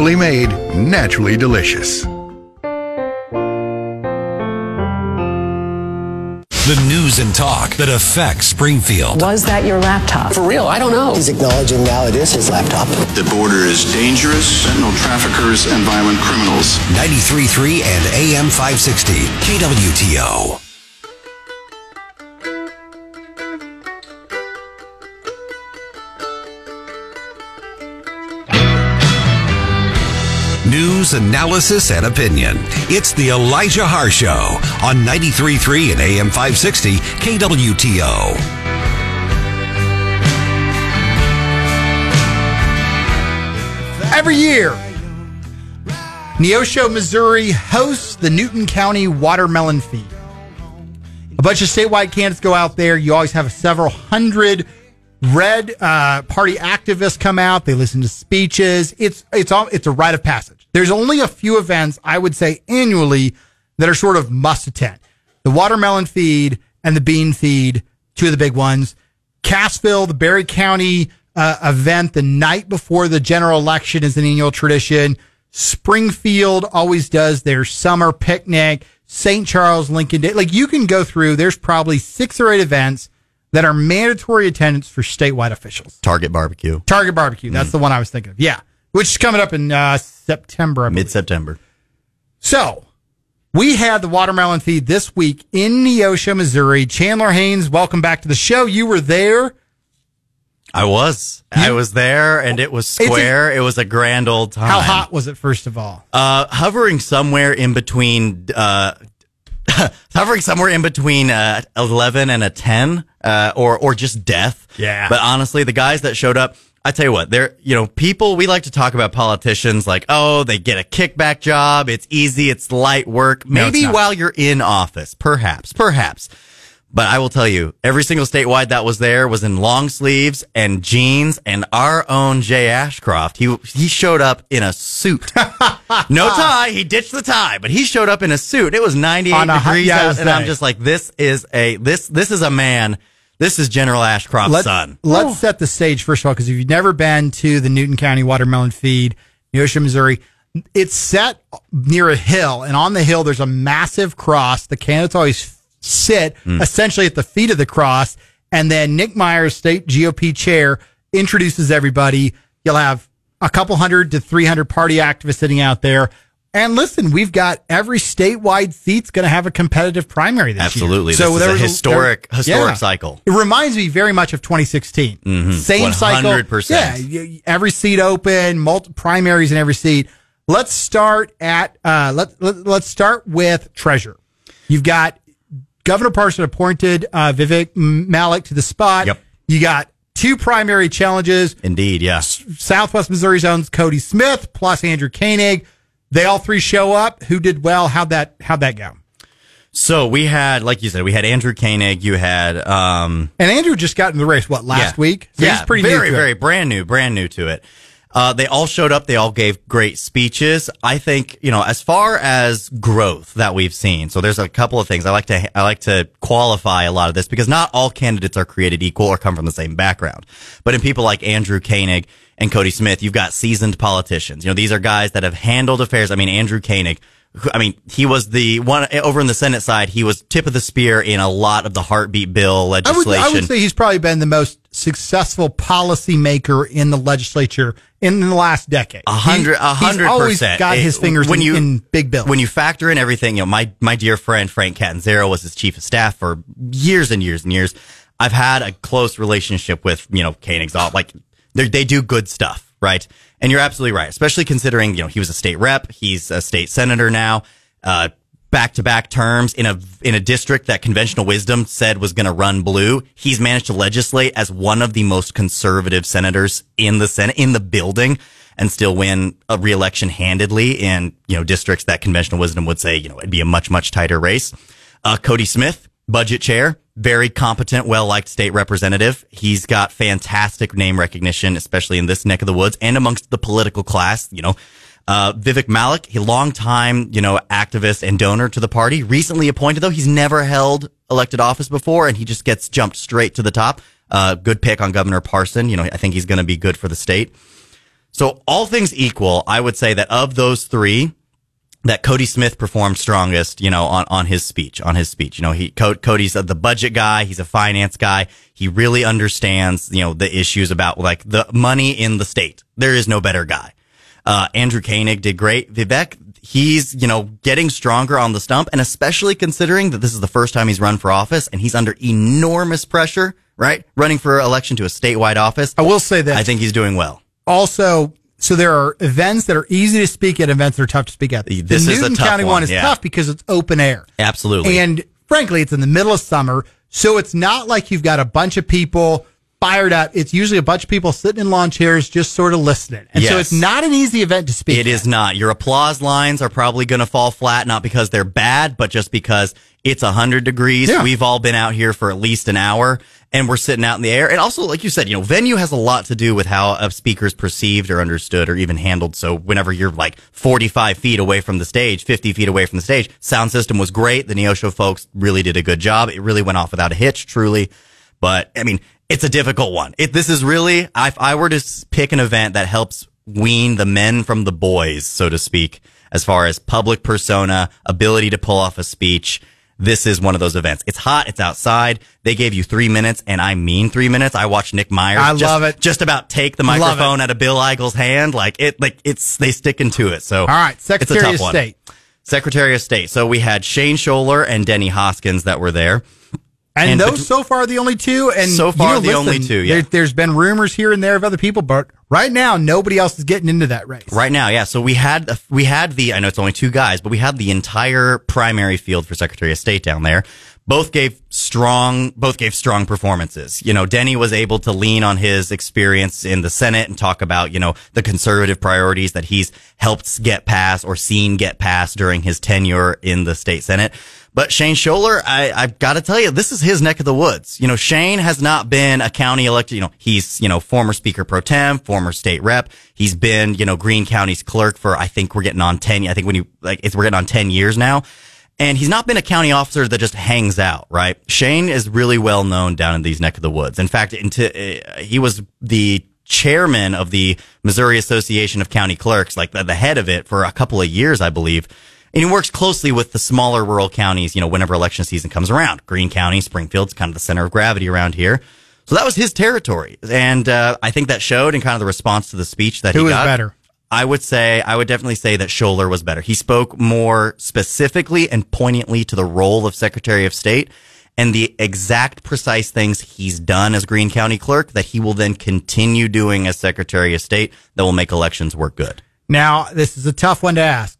locally made, naturally delicious. The news and talk that affects Springfield. Was that your laptop? For real, I don't know. He's acknowledging now it is his laptop. The border is dangerous, fentanyl traffickers, and violent criminals. 93.3 and AM 560, KWTO. News, analysis, and opinion. It's the Elijah Haahr Show on 93.3 and AM 560, KWTO. Every year, Neosho, Missouri hosts the Newton County Watermelon Feed. A bunch of statewide candidates go out there. You always have several hundred red uh, party activists come out. They listen to speeches. It's it's all it's a rite of passage. There's only a few events I would say annually that are sort of must attend. The watermelon feed and the bean feed, two of the big ones. Cassville, the Barry County uh, event the night before the general election is an annual tradition. Springfield always does their summer picnic. St. Charles, Lincoln Day. Like you can go through, there's probably six or eight events that are mandatory attendance for statewide officials. Target Barbecue. Target Barbecue. That's the one I was thinking of. Yeah. Which is coming up in uh, September. Mid September. So we had the watermelon feed this week in Neosho, Missouri. Chandler Haynes, welcome back to the show. You were there. I was. I was there and it was square. it was a grand old time. How hot was it, first of all? Uh, hovering somewhere in between, uh, hovering somewhere in between uh, 11 and a 10 uh, or or just death. Yeah. But honestly, the guys that showed up, I tell you what, they're you know people we like to talk about politicians like oh they get a kickback job, it's easy, it's light work. Maybe not. while you're in office, perhaps, perhaps. But I will tell you, every single statewide that was there was in long sleeves and jeans, and our own Jay Ashcroft, he he showed up in a suit, no tie. He ditched the tie, but he showed up in a suit. It was 98 On hot- degrees yeah, out, and I'm just like, this is a this this is a man. This is General Ashcroft's Let's, son. let's oh. set the stage first of all, because if you've never been to the Newton County Watermelon Feed, Neosho, Missouri, it's set near a hill, and on the hill there's a massive cross. The candidates always sit hmm. essentially at the feet of the cross, and then Nick Myers, state GOP chair, introduces everybody. You'll have a couple hundred to 300 party activists sitting out there. And listen, we've got every statewide seat's going to have a competitive primary this Absolutely. year. This is a historic- there- historic cycle. It reminds me very much of 2016. Mhm. Same cycle. 100%. Yeah, every seat open, multi primaries in every seat. Let's start at uh, let, let let's start with treasure. You've got Governor Parson appointed uh, Vivek Malik to the spot. Yep. You got two primary challenges. Indeed, yes. Southwest Missouri own Cody Smith plus Andrew Koenig. They all three show up. Who did well? How'd that how'd that go? So we had, like you said, we had Andrew Koenig. You had, um, And Andrew just got in the race. What last Yeah. week? So yeah, he's pretty new very, it. very brand new, brand new to it. Uh, they all showed up. They all gave great speeches. I think, you know, as far as growth that we've seen. So there's a couple of things I like to, I like to qualify a lot of this because not all candidates are created equal or come from the same background. But in people like Andrew Koenig and Cody Smith, you've got seasoned politicians. You know, these are guys that have handled affairs. I mean, Andrew Koenig, I mean, he was the one over in the Senate side. He was tip of the spear in a lot of the heartbeat bill I would, legislation. I would say he's probably been the most successful policymaker in the legislature in the last decade. A hundred, a hundred percent. got his Eh, fingers when in, you, in big bills. When you factor in everything, you know, my my dear friend Frank Catanzaro was his chief of staff for years and years and years. I've had a close relationship with you know all like they they do good stuff, right? And you're absolutely right, especially considering you know he was a state rep, he's a state senator now. Uh, back to back terms in a in a district that conventional wisdom said was going to run blue. He's managed to legislate as one of the most conservative senators in the Senate in the building and still win a reelection handedly in you know districts that conventional wisdom would say you know it'd be a much much tighter race. Uh, Cody Smith, budget chair, very competent, well liked state representative. He's got fantastic name recognition, especially in this neck of the woods and amongst the political class. You know, uh, Vivek Malik, a long time, you know, activist and donor to the party, recently appointed though. He's never held elected office before and he just gets jumped straight to the top. Uh, good pick on Governor Parson. You know, I think he's going to be good for the state. So all things equal, I would say that of those three, that Cody Smith performed strongest, you know, on, on his speech, on his speech. You know, he, Co- Cody's the budget guy. He's a finance guy. He really understands, you know, the issues about like the money in the state. There is no better guy. Uh, Andrew Koenig did great. Vivek, he's, you know, getting stronger on the stump and especially considering that this is the first time he's run for office and he's under enormous pressure, right? Running for election to a statewide office. I will say that I think he's doing well. also, so there are events that are easy to speak at, events that are tough to speak at. This the is a Newton tough County one, one, is yeah. tough because it's open air. Absolutely. And frankly, it's in the middle of summer. So it's not like you've got a bunch of people fired up. It's usually a bunch of people sitting in lawn chairs just sort of listening. And so it's not an easy event to speak. It is not. Your applause lines are probably going to fall flat, not because they're bad, but just because it's 100 degrees. Yeah. We've all been out here for at least an hour and we're sitting out in the air. And also, like you said, you know, venue has a lot to do with how a speaker's perceived or understood or even handled. So whenever you're like 45 feet away from the stage, 50 feet away from the stage, sound system was great. The Neosho folks really did a good job. It really went off without a hitch, truly. But I mean, it's a difficult one. It, this is really, if I were to pick an event that helps wean the men from the boys, so to speak, as far as public persona, ability to pull off a speech, this is one of those events. It's hot. It's outside. They gave you three minutes, and I mean three minutes. I watched Nick Myers. I just, love it. Just about take the microphone out of Bill Eigel's hand. Like it, like it's they stick into it. So All right, it's a Secretary tough of one. State. Secretary of State. So we had Shane Schoeller and Denny Hoskins that were there. And, And those bet- so far are the only two. And So you far know, the only two, yeah. There, there's been rumors here and there of other people, but right now nobody else is getting into that race. Right now, yeah. So we had we had the I know it's only two guys, but we had the entire primary field for Secretary of State down there. Both gave strong both gave strong performances. You know, Denny was able to lean on his experience in the Senate and talk about, you know, the conservative priorities that he's helped get passed or seen get passed during his tenure in the state Senate. But Shane Schoeller, I, I've got to tell you, this is his neck of the woods. You know, Shane has not been a county elected, you know, he's, you know, former speaker pro tem, former state rep. He's been, you know, Greene County's clerk for, I think we're getting on 10, I think when you, like, it's, we're getting on 10 years now. And he's not been a county officer that just hangs out, right? Shane is really well known down in these neck of the woods. In fact, into, uh, he was the chairman of the Missouri Association of County Clerks, like the, the head of it for a couple of years, I believe. And he works closely with the smaller rural counties, you know, whenever election season comes around. Greene County, Springfield's kind of the center of gravity around here. So that was his territory. And, uh, I think that showed in kind of the response to the speech that Who he is got. better? I would say, I would definitely say that Schoeller was better. He spoke more specifically and poignantly to the role of Secretary of State and the exact precise things he's done as Greene County clerk that he will then continue doing as Secretary of State that will make elections work good. Now, this is a tough one to ask.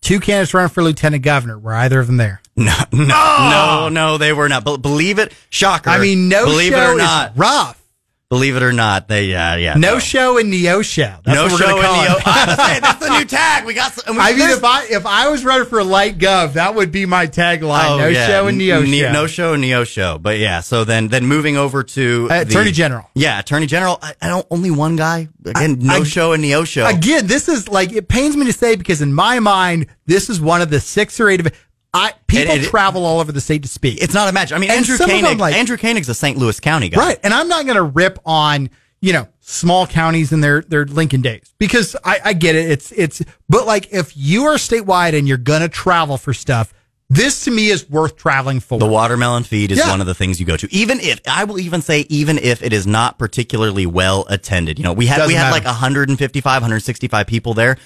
Two candidates running for lieutenant governor. Were either of them there? No, no, no, no, they were not. But believe it, shocker. I mean, no believe it or not, rough. Believe it or not, they, yeah, yeah. No, show and Neo show. That's no what we're show gonna in call the, it. O- I was saying, that's the new tag. We got, some, we, I mean, if I if I was running for light gov, that would be my tagline. no Oh, yeah. show and Neo Ne- show. No show, Neo show. But yeah, so then then moving over to Uh, the- Attorney General. Yeah, Attorney General. I, I don't only one guy. Again, no I- show and Neo show. Again, this is like it pains me to say because in my mind, this is one of the six or eight of I people It- it- travel all over the state to speak. it's not a match. I mean, And Andrew Koenig. like- Andrew Koenig's a St. Louis County guy. Right. And I'm not going to rip on, you know, small counties and their, their Lincoln days because I, I get it. It's, it's, but like if you are statewide and you're going to travel for stuff, this to me is worth traveling for. The watermelon feed is Yeah. one of the things you go to. Even if I will even say, even if it is not particularly well attended, you know, we had Doesn't we had matter. like 155, 165 people there.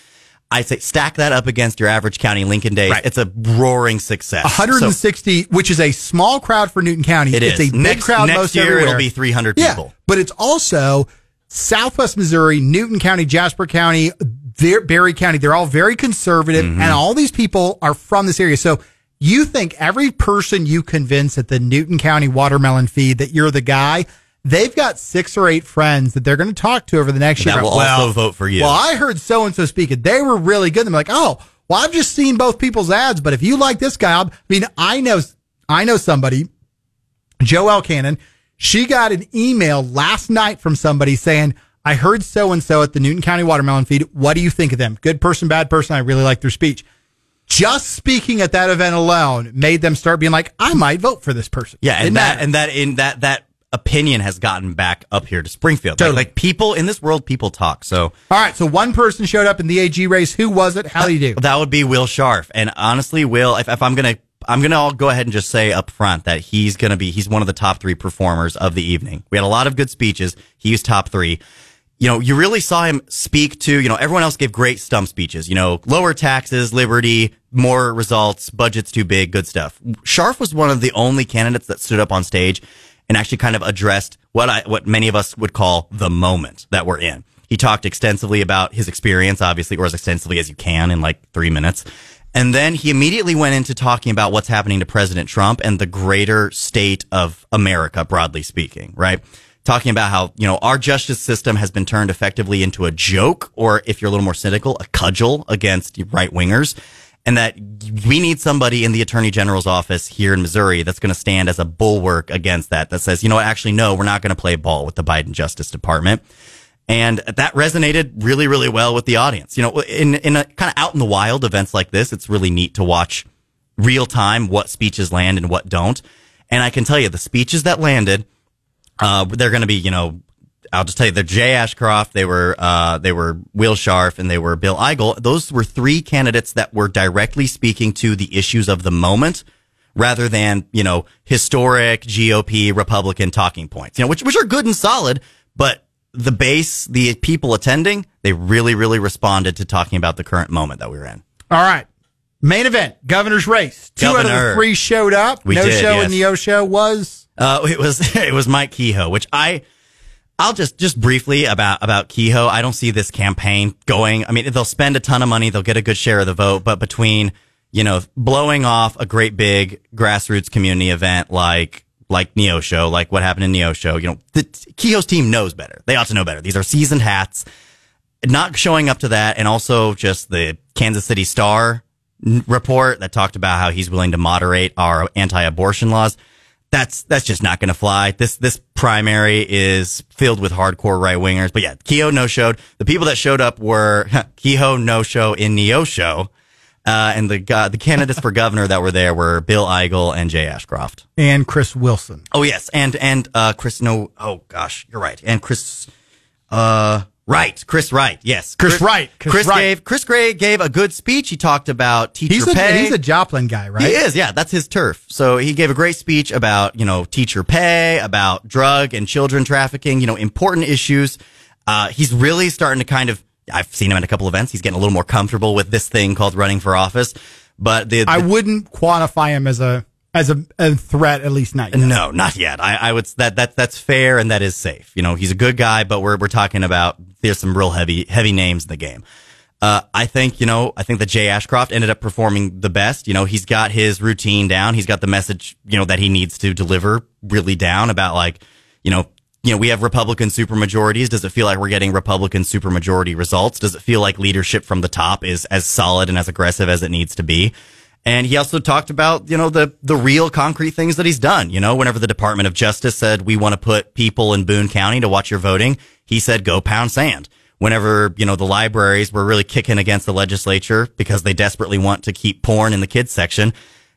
I say stack that up against your average county Lincoln days. Right. It's a roaring success. So- 160, which is a small crowd for Newton County. It it's is. a big Next- crowd next most year everywhere. it'll be 300 yeah, people. But it's also Southwest Missouri, Newton County, Jasper County, Barry County. They're all very conservative, Mm-hmm. and all these people are from this area. So you think every person you convince at the Newton County watermelon feed that you're the guy, they've got six or eight friends that they're going to talk to over the next year. That will Well, also vote for you. Well, I heard so and so speak it. They were really good. I'm like, oh, well, I've just seen both people's ads, but if you like this guy, I'll- I mean, I know, I know somebody, Joelle Cannon. She got an email last night from somebody saying, I heard so and so at the Newton County Watermelon Feed. What do you think of them? Good person, bad person. I really like their speech. Just speaking at that event alone made them start being like, I might vote for this person. Yeah, and that and that in that that opinion has gotten back up here to Springfield. Totally. Like, like people in this world, people talk. So All right, so one person showed up in the AG race. Who was it? How do you do? that would be Will Scharf. And honestly, Will, if, if I'm gonna, I'm gonna all go ahead and just say up front that he's gonna be, he's one of the top three performers of the evening. We had a lot of good speeches. He was top three. You know, you really saw him speak to, you know, everyone else gave great stump speeches, you know, lower taxes, liberty, more results, budget's too big, good stuff. Scharf was one of the only candidates that stood up on stage and actually kind of addressed what I, what many of us would call the moment that we're in. He talked extensively about his experience, obviously, or as extensively as you can in like three minutes. And then he immediately went into talking about what's happening to President Trump and the greater state of America, broadly speaking, right? Talking about how, you know, our justice system has been turned effectively into a joke, or if you're a little more cynical, a cudgel against right wingers. And that we need somebody in the attorney general's office here in Missouri that's going to stand as a bulwark against that, that says, you know what, actually, no, we're not going to play ball with the Biden Justice Department. And that resonated really, really well with the audience. You know, in, in a kind of out in the wild events like this, it's really neat to watch real time what speeches land and what don't. And I can tell you the speeches that landed, uh, they're going to be, you know, I'll just tell you, they're Jay Ashcroft, they were, uh, they were Will Scharf, and they were Bill Eigel. Those were three candidates that were directly speaking to the issues of the moment rather than, you know, historic GOP Republican talking points, you know, which, which are good and solid, but the base, the people attending, they really, really responded to talking about the current moment that we were in. All right. Main event, governor's race. Two out of the three showed up. We no did, show yes. in the O show was Uh, it was it was Mike Kehoe, which I I'll just just briefly about about Kehoe. I don't see this campaign going. I mean, they'll spend a ton of money, they'll get a good share of the vote, but between you know blowing off a great big grassroots community event like like Neo Show, like what happened in Neo Show, you know, the Kehoe's team knows better. They ought to know better. These are seasoned hats. Not showing up to that, and also just the Kansas City Star report that talked about how he's willing to moderate our anti-abortion laws that's that's just not going to fly. This this primary is filled with hardcore right wingers. But yeah, Kehoe no showed. The people that showed up were Kehoe no show in Neo show, uh, and the uh, the candidates for governor that were there were Bill Eigel and Jay Ashcroft. and Chris Wilson. Oh yes, and and uh, Chris no. Oh gosh, you're right. And Chris, uh, right, Chris Wright. Yes, Chris Wright, Chris Chris, Wright. gave Chris Gray gave a good speech. He talked about teacher He's a pay. he's a Joplin guy, right? He is, yeah. That's his turf. So he gave a great speech about, you know, teacher pay, about drug and children trafficking, you know, important issues. Uh, he's really starting to kind of, I've seen him at a couple events. He's getting a little more comfortable with this thing called running for office. But the, I wouldn't quantify him as a as a, a threat, at least not yet. no, not yet. I, I would, that, that, that's fair and that is safe. You know, he's a good guy, but we're, we're talking about, there's some real heavy, heavy names in the game. Uh, I think, you know, I think that Jay Ashcroft ended up performing the best. You know, he's got his routine down. He's got the message, you know, that he needs to deliver really down about like, you know, you know, we have Republican supermajorities. Does it feel like we're getting Republican supermajority results? Does it feel like leadership from the top is as solid and as aggressive as it needs to be? And he also talked about, you know, the, the real concrete things that he's done. You know, whenever the Department of Justice said, we want to put people in Boone County to watch your voting, he said, go pound sand. Whenever, you know, the libraries were really kicking against the legislature because they desperately want to keep porn in the kids section,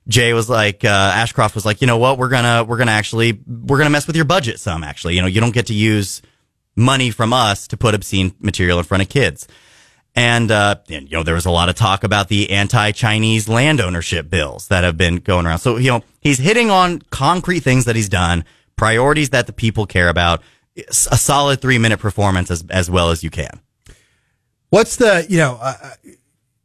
Jay was like, uh, Ashcroft was like, you know what? We're gonna, we're gonna actually, we're gonna mess with your budget some, actually. You know, you don't get to use money from us to put obscene material in front of kids. And, uh, and, you know, there was a lot of talk about the anti-Chinese land ownership bills that have been going around. So, you know, he's hitting on concrete things that he's done, priorities that the people care about, a solid three minute performance as, as well as you can. What's the you know uh, uh,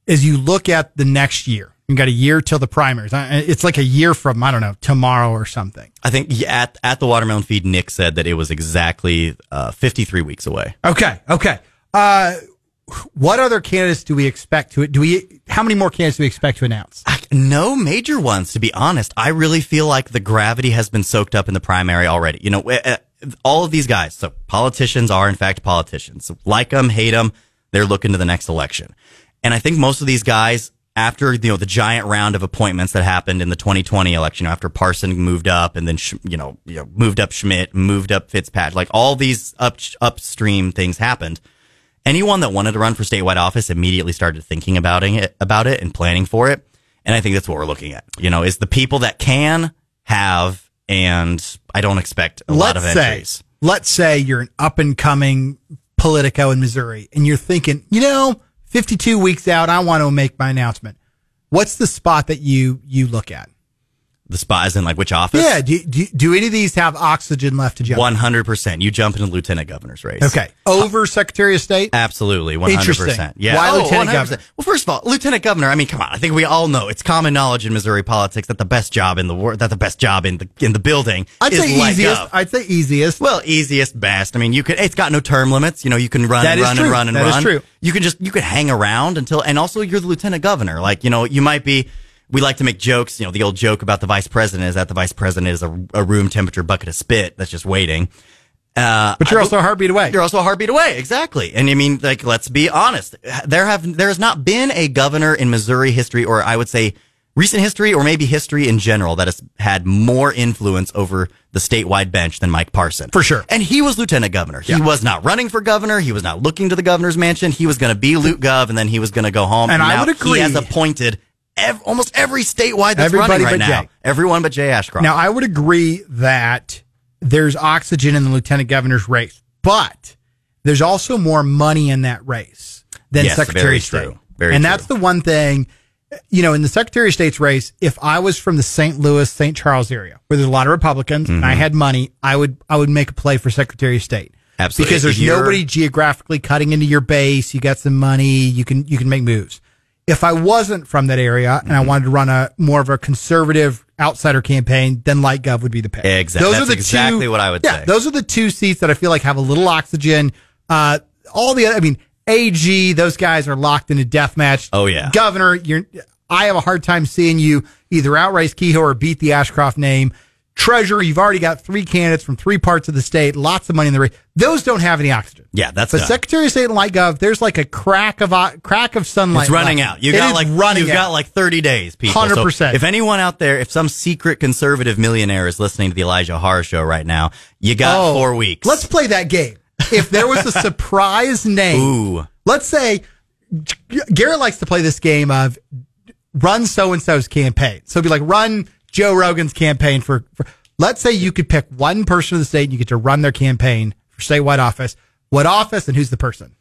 as you look at the next year? You got a year till the primaries. It's like a year from I don't know tomorrow or something. I think at, at the watermelon feed, Nick said that it was exactly, uh, 53 weeks away. Okay, okay. Uh, what other candidates do we expect to? Do we? How many more candidates do we expect to announce? No major ones, to be honest. I really feel like the gravity has been soaked up in the primary already. You know, uh, all of these guys, so politicians are in fact politicians. Like them, hate them, they're looking to the next election. And I think most of these guys, after, you know, the giant round of appointments that happened in the 2020 election, after Parson moved up and then, you know, you know, moved up Schmitt, moved up Fitzpatrick, like all these up, upstream things happened anyone that wanted to run for statewide office immediately started thinking about it, about it and planning for it. And I think that's what we're looking at. You know, is the people that can have and I don't expect a let's lot of say, entries. let's say you're an up and coming Politico in Missouri and you're thinking, you know, 52 weeks out, I want to make my announcement. What's the spot that you, you look at? The spot is in like which office? Yeah. Do, do, do any of these have oxygen left to jump? One hundred percent. You jump into lieutenant governor's race. Okay. Over Secretary of State? Absolutely, One hundred percent. Yeah. Why Oh, lieutenant 100%. governor? Well, first of all, lieutenant governor. I mean, come on. I think we all know it's common knowledge in Missouri politics that the best job in the world, that the best job in the in the building I'd is say easiest. up. I'd say easiest. Well, easiest, best. I mean, you could. It's got no term limits. You know, you can run That and run true. and run and That is run. true. You can just you could hang around until, and also you're the lieutenant governor. Like you know, you might be. We like to make jokes. You know, the old joke about the vice president is that the vice president is a, a room temperature bucket of spit that's just waiting. Uh, but you're I- also a heartbeat away. you're also a heartbeat away, exactly. And I mean, like, let's be honest. There have there has not been a governor in Missouri history, or I would say recent history, or maybe history in general, that has had more influence over the statewide bench than Mike Parson. For sure. And he was lieutenant governor. He Yeah. was not running for governor. He was not looking to the governor's mansion. He was going to be Lieutenant Gov, and then he was going to go home. And I now would agree. He has appointed ev- almost every statewide that's Everybody running right but now. Jay. Everyone but Jay Ashcroft. Now, I would agree that there's oxygen in the lieutenant governor's race, but there's also more money in that race than Yes, Secretary of State. true. Very and true. that's the one thing, you know, in the Secretary of State's race, if I was from the St. Louis, St. Charles area where there's a lot of Republicans and I Mm-hmm. had money, I would, I would make a play for Secretary of State. Absolutely. Because there's nobody geographically cutting into your base. You got some money. You can, you can make moves. If I wasn't from that area and I Mm-hmm. wanted to run a more of a conservative outsider campaign, then Light Gov would be the pick. Exact- that's exactly what I would yeah, say. Those are the two seats that I feel like have a little oxygen. Uh, all the other, I mean, AG, those guys are locked in a death match. Oh, yeah. Governor, you're, I have a hard time seeing you either outrace Kehoe or beat the Ashcroft name. Treasurer, you've already got three candidates from three parts of the state, lots of money in the race. Those don't have any oxygen. Yeah, that's done. Secretary of State and Light Gov, there's like a crack of o- crack of sunlight. It's running left. out. You it got like running. You've out. got like thirty days, people. So 100%. if anyone out there, if some secret conservative millionaire is listening to the Elijah Haahr Show right now, you got Oh, four weeks. Let's play that game. If there was a surprise name, Ooh. let's say Garrett likes to play this game of run so and so's campaign. So it'd be like run Joe Rogan's campaign for, for. Let's say you could pick one person in the state and you get to run their campaign for statewide office. What office and who's the person?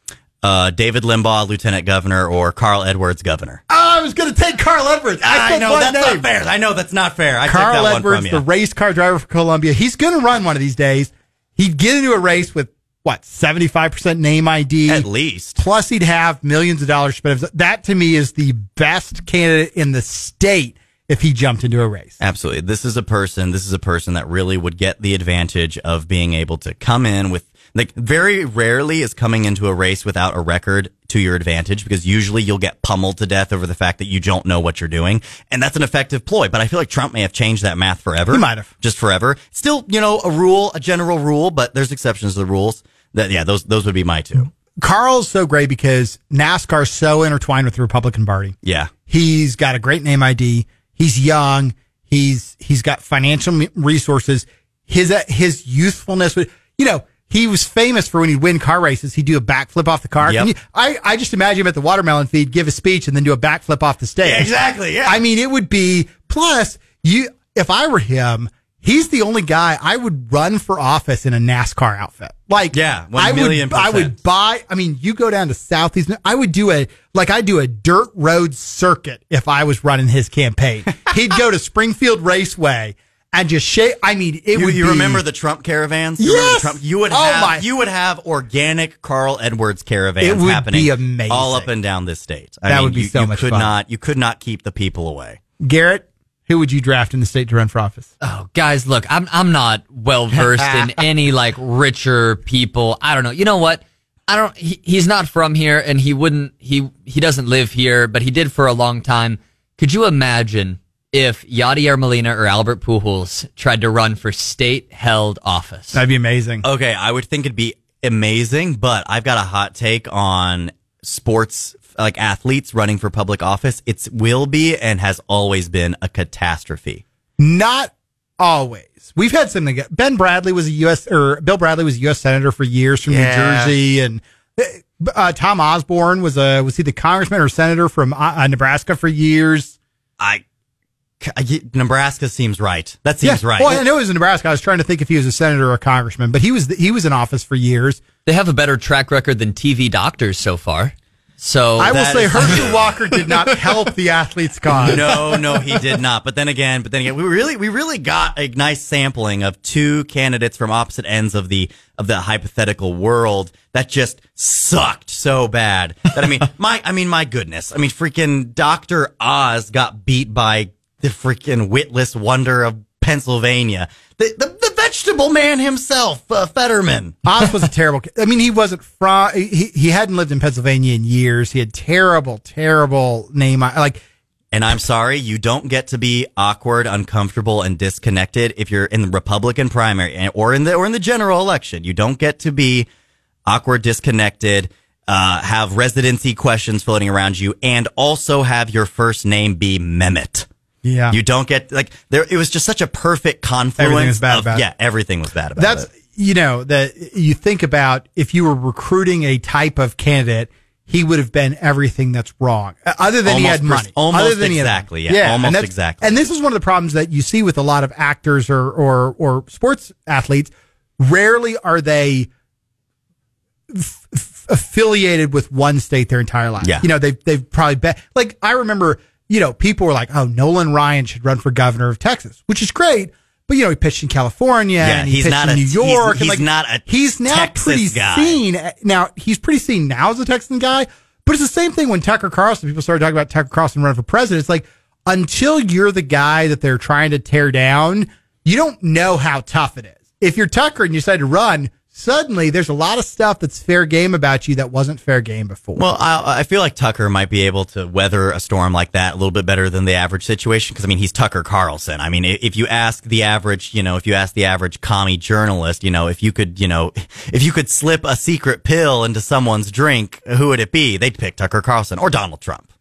uh, David Limbaugh, Lieutenant Governor, or Carl Edwards, Governor. Oh, I was going to take Carl Edwards. I, I know that's name. not fair. I know that's not fair. I Carl that Edwards, the race car driver for Columbia. He's going to run one of these days. He'd get into a race with what seventy five percent name ID At least. Plus, he'd have millions of dollars spent. That to me is the best candidate in the state if he jumped into a race. Absolutely. This is a person, this is a person that really would get the advantage of being able to come in with, like, very rarely is coming into a race without a record to your advantage because usually you'll get pummeled to death over the fact that you don't know what you're doing. And that's an effective ploy. But I feel like Trump may have changed that math forever. He might have. Just forever. Still, you know, a rule, a general rule, but there's exceptions to the rules. That, yeah, those, those would be my two. Carl's so great because NASCAR's so intertwined with the Republican Party. Yeah. He's got a great name ID. He's young. He's he's got financial resources. His uh, his youthfulness. would- You know, he was famous for when he'd win car races. He'd do a backflip off the car. Yep. You- I I just imagine him at the watermelon feed, give a speech, and then do a backflip off the stage. Yeah, exactly, yeah. I mean, it would be. Plus, you if I were him. He's the only guy I would run for office in a NASCAR outfit. Like, Yeah, I million would, I would buy. I mean, you go down to Southeast. I would do a like I do a dirt road circuit if I was running his campaign. He'd go to Springfield Raceway and just shake. I mean, it You, would. you be, remember the Trump caravans? You Yes! Trump, you would Oh, have my- you would have organic Carl Edwards caravans It would happening be amazing. all up and down this state. I That mean, would be you, so you much could fun. not you could not keep the people away. Garrett? Who would you draft in the state to run for office? Oh, guys, look, I'm I'm not well versed in any like richer people. I don't know. You know what? I don't. He, he's not from here, and he wouldn't. He he doesn't live here, but he did for a long time. Could you imagine if Yadier Molina or Albert Pujols tried to run for state-held office? That'd be amazing. Okay, I would think it'd be amazing, but I've got a hot take on sports like athletes running for public office. It will be and has always been a catastrophe. Not always. We've had something. Ben Bradley was a U.S. or Bill Bradley was a U.S. senator for years from Yeah. New Jersey, and uh, Tom Osborne was a was he the congressman or senator from uh, uh, Nebraska for years. I Nebraska seems right. That seems yeah. right. Well, I know he was in Nebraska. I was trying to think if he was a senator or a congressman, but he was he was in office for years. They have a better track record than TV doctors so far. So I will say is- Herschel Walker did not help the athlete's cause. no, no, he did not. But then again, but then again, we really, we really got a nice sampling of two candidates from opposite ends of the of the hypothetical world that just sucked so bad that I mean, my, I mean, my goodness, I mean, freaking Doctor Oz got beat by the freaking witless wonder of Pennsylvania, the, the vegetable man himself, uh, Fetterman. Oz was a terrible. I mean, he wasn't from. He he hadn't lived in Pennsylvania in years. He had terrible, terrible name. Like And I'm sorry, you don't get to be awkward, uncomfortable, and disconnected if you're in the Republican primary and- or in the or in the general election. You don't get to be awkward, disconnected, uh, have residency questions floating around you, and also have your first name be Mehmet. Yeah, You don't get like there. It was just such a perfect confluence. Everything was bad of- about it. yeah, everything was bad about it. that's it. you know that you think about if you were recruiting a type of candidate. He would have been everything that's wrong, Uh, other than he Almost had pers- money. almost other than he had money. exactly, yeah, almost and exactly. And this is one of the problems that you see with a lot of actors or or or sports athletes. Rarely are they f- f- affiliated with one state their entire life. Yeah. You know, they've, they've probably been, like, I remember, you know, people were like, oh, Nolan Ryan should run for governor of Texas, which is great. But, you know, he pitched in California Yeah, and he he's pitched not in a- New he's- York. and he's like, not a He's now Texas pretty guy. seen. Now, he's pretty seen now as a Texan guy, but it's the same thing when Tucker Carlson, people started talking about Tucker Carlson running for president. It's like, until you're the guy that they're trying to tear down, you don't know how tough it is. If you're Tucker and you decide to run, suddenly there's a lot of stuff that's fair game about you that wasn't fair game before. Well, I, I feel like Tucker might be able to weather a storm like that a little bit better than the average situation because I mean he's Tucker Carlson. I mean, if you ask the average, you know, if you ask the average commie journalist, you know, if you could, you know, if you could slip a secret pill into someone's drink, who would it be? They'd pick Tucker Carlson or Donald Trump.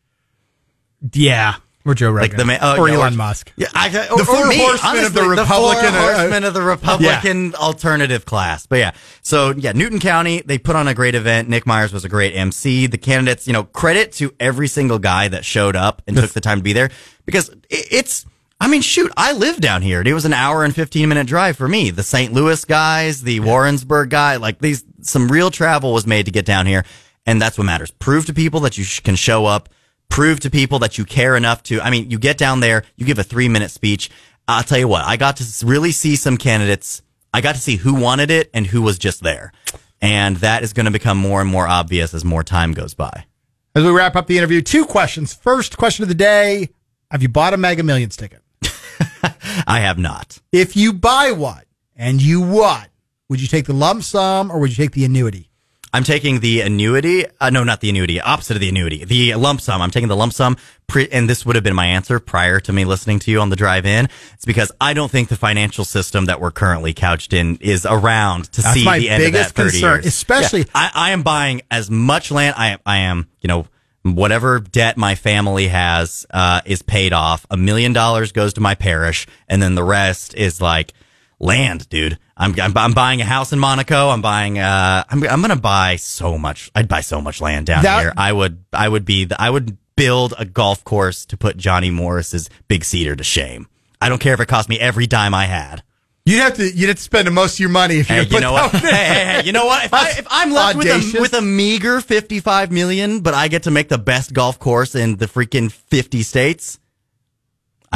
yeah. Or Joe Rogan. Like the man, oh, or yeah, Elon Musk. Yeah, I, or, The four me, horsemen of the Republican, The four horsemen of the Republican alternative class. But yeah, so yeah, Newton County, they put on a great event. Nick Myers was a great MC. The candidates, you know, credit to every single guy that showed up and took the time to be there because it, it's. I mean, shoot, I live down here. It was an hour and 15 minute drive for me. The St. Louis guys, the Warrensburg guy, like these, some real travel was made to get down here. And that's what matters. Prove to people that you sh- can show up prove to people that you care enough to. I mean, you get down there, you give a three minute speech. I'll tell you what, I got to really see some candidates. I got to see who wanted it and who was just there. And that is going to become more and more obvious as more time goes by. As we wrap up the interview, two questions. First question of the day Have you bought a Mega Millions ticket? I have not. If you buy one and you what, would you take the lump sum or would you take the annuity? I'm taking the annuity. Uh, no, not the annuity. Opposite of the annuity. The lump sum. I'm taking the lump sum. Pre- and this would have been my answer prior to me listening to you on the drive in. It's because I don't think the financial system that we're currently couched in is around to That's see the end of that 30 concern, years. especially- Yeah, I, I am buying as much land. I, I am, you know, whatever debt my family has, uh, is paid off. A million dollars goes to my parish and then the rest is like, land, dude. I'm, I'm I'm buying a house in Monaco. I'm buying uh I'm I'm going to buy so much. I'd buy so much land down That- here. I would I would be the, I would build a golf course to put Johnny Morris's big cedar to shame. I don't care if it cost me every dime I had. You'd have to you'd have to spend most of your money if Hey, you you put know what? hey, hey, hey, you know what? If, I, if I'm left with a, with a meager 55 million, but I get to make the best golf course in the freaking 50 states,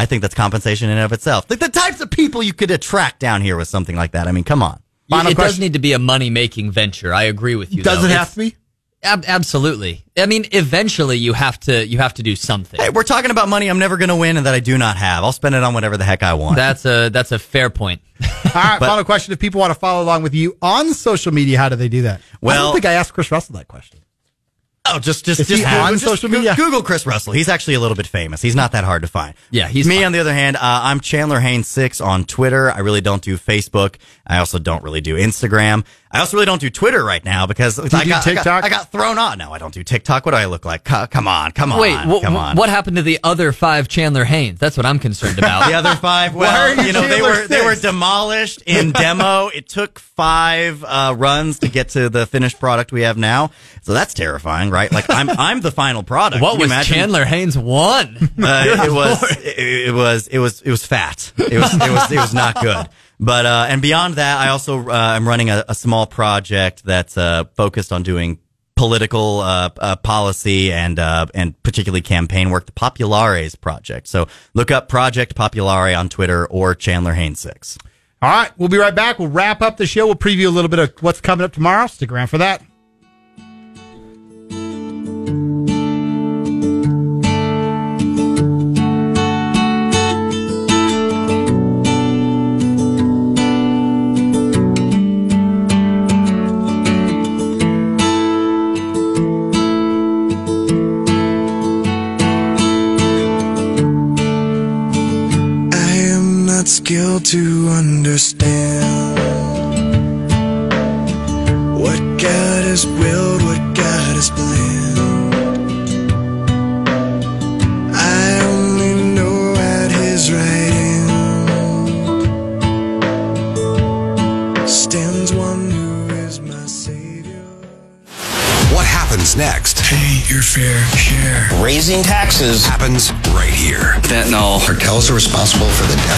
I think that's compensation in and of itself. Like the types of people you could attract down here with something like that. I mean, come on. Final it does need to be a money making venture. I agree with you. Does though. it It's- have to be? Ab- absolutely. I mean, eventually you have to you have to do something. Hey, we're talking about money I'm never going to win and that I do not have. I'll spend it on whatever the heck I want. That's a that's a fair point. All right, final question. If people want to follow along with you on social media, how do they do that? I Well- don't think I asked Chris Russell that question. Oh, just just just on just social media? Google Chris Russell. He's actually a little bit famous. He's not that hard to find. Yeah, he's me. fine. On the other hand, uh, I'm Chandler Haynes six on Twitter. I really don't do Facebook. I also don't really do Instagram. I also really don't do Twitter right now because I, do got, I, got, TikTok? I got thrown on. No, I don't do TikTok. What do I look like? Come on, come on, Wait, wh- come on. what happened to the other five Chandler Haynes? That's what I'm concerned about. The other five, Why well, you you know, they Chandler were they were demolished in demo. It took five uh, runs to get to the finished product we have now. So that's terrifying, right? Like I'm I'm the final product. What was imagine? Chandler Haynes one? Uh, it was it, it was it was it was fat. It was it was it was not good. But uh, and beyond that, I also uh, am running a, a small project that's uh, focused on doing political uh, uh, policy and uh, and particularly campaign work. The Populares project. So look up Project Populare on Twitter or Chandler Haynes six. All right, we'll be right back. We'll wrap up the show. We'll preview a little bit of what's coming up tomorrow. Stick around for that. Am not skilled to understand what God has willed, what God has planned. I only know at His right hand stands one who is my Savior. What happens next Pay your fair share. Raising taxes. happens right here. Fentanyl. Cartels are responsible for the death